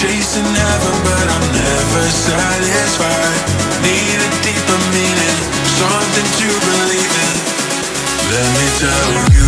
Chasing heaven, but I'm never satisfied. Need a deeper meaning, something to believe in. Let me tell you.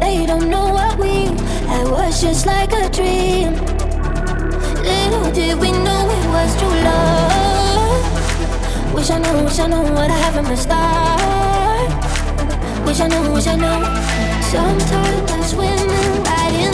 They don't know what we had was just like a dream. Little did we know it was true love. Wish I knew, wish I knew what I have from the start. Wish I knew, wish I knew. Sometimes I swim into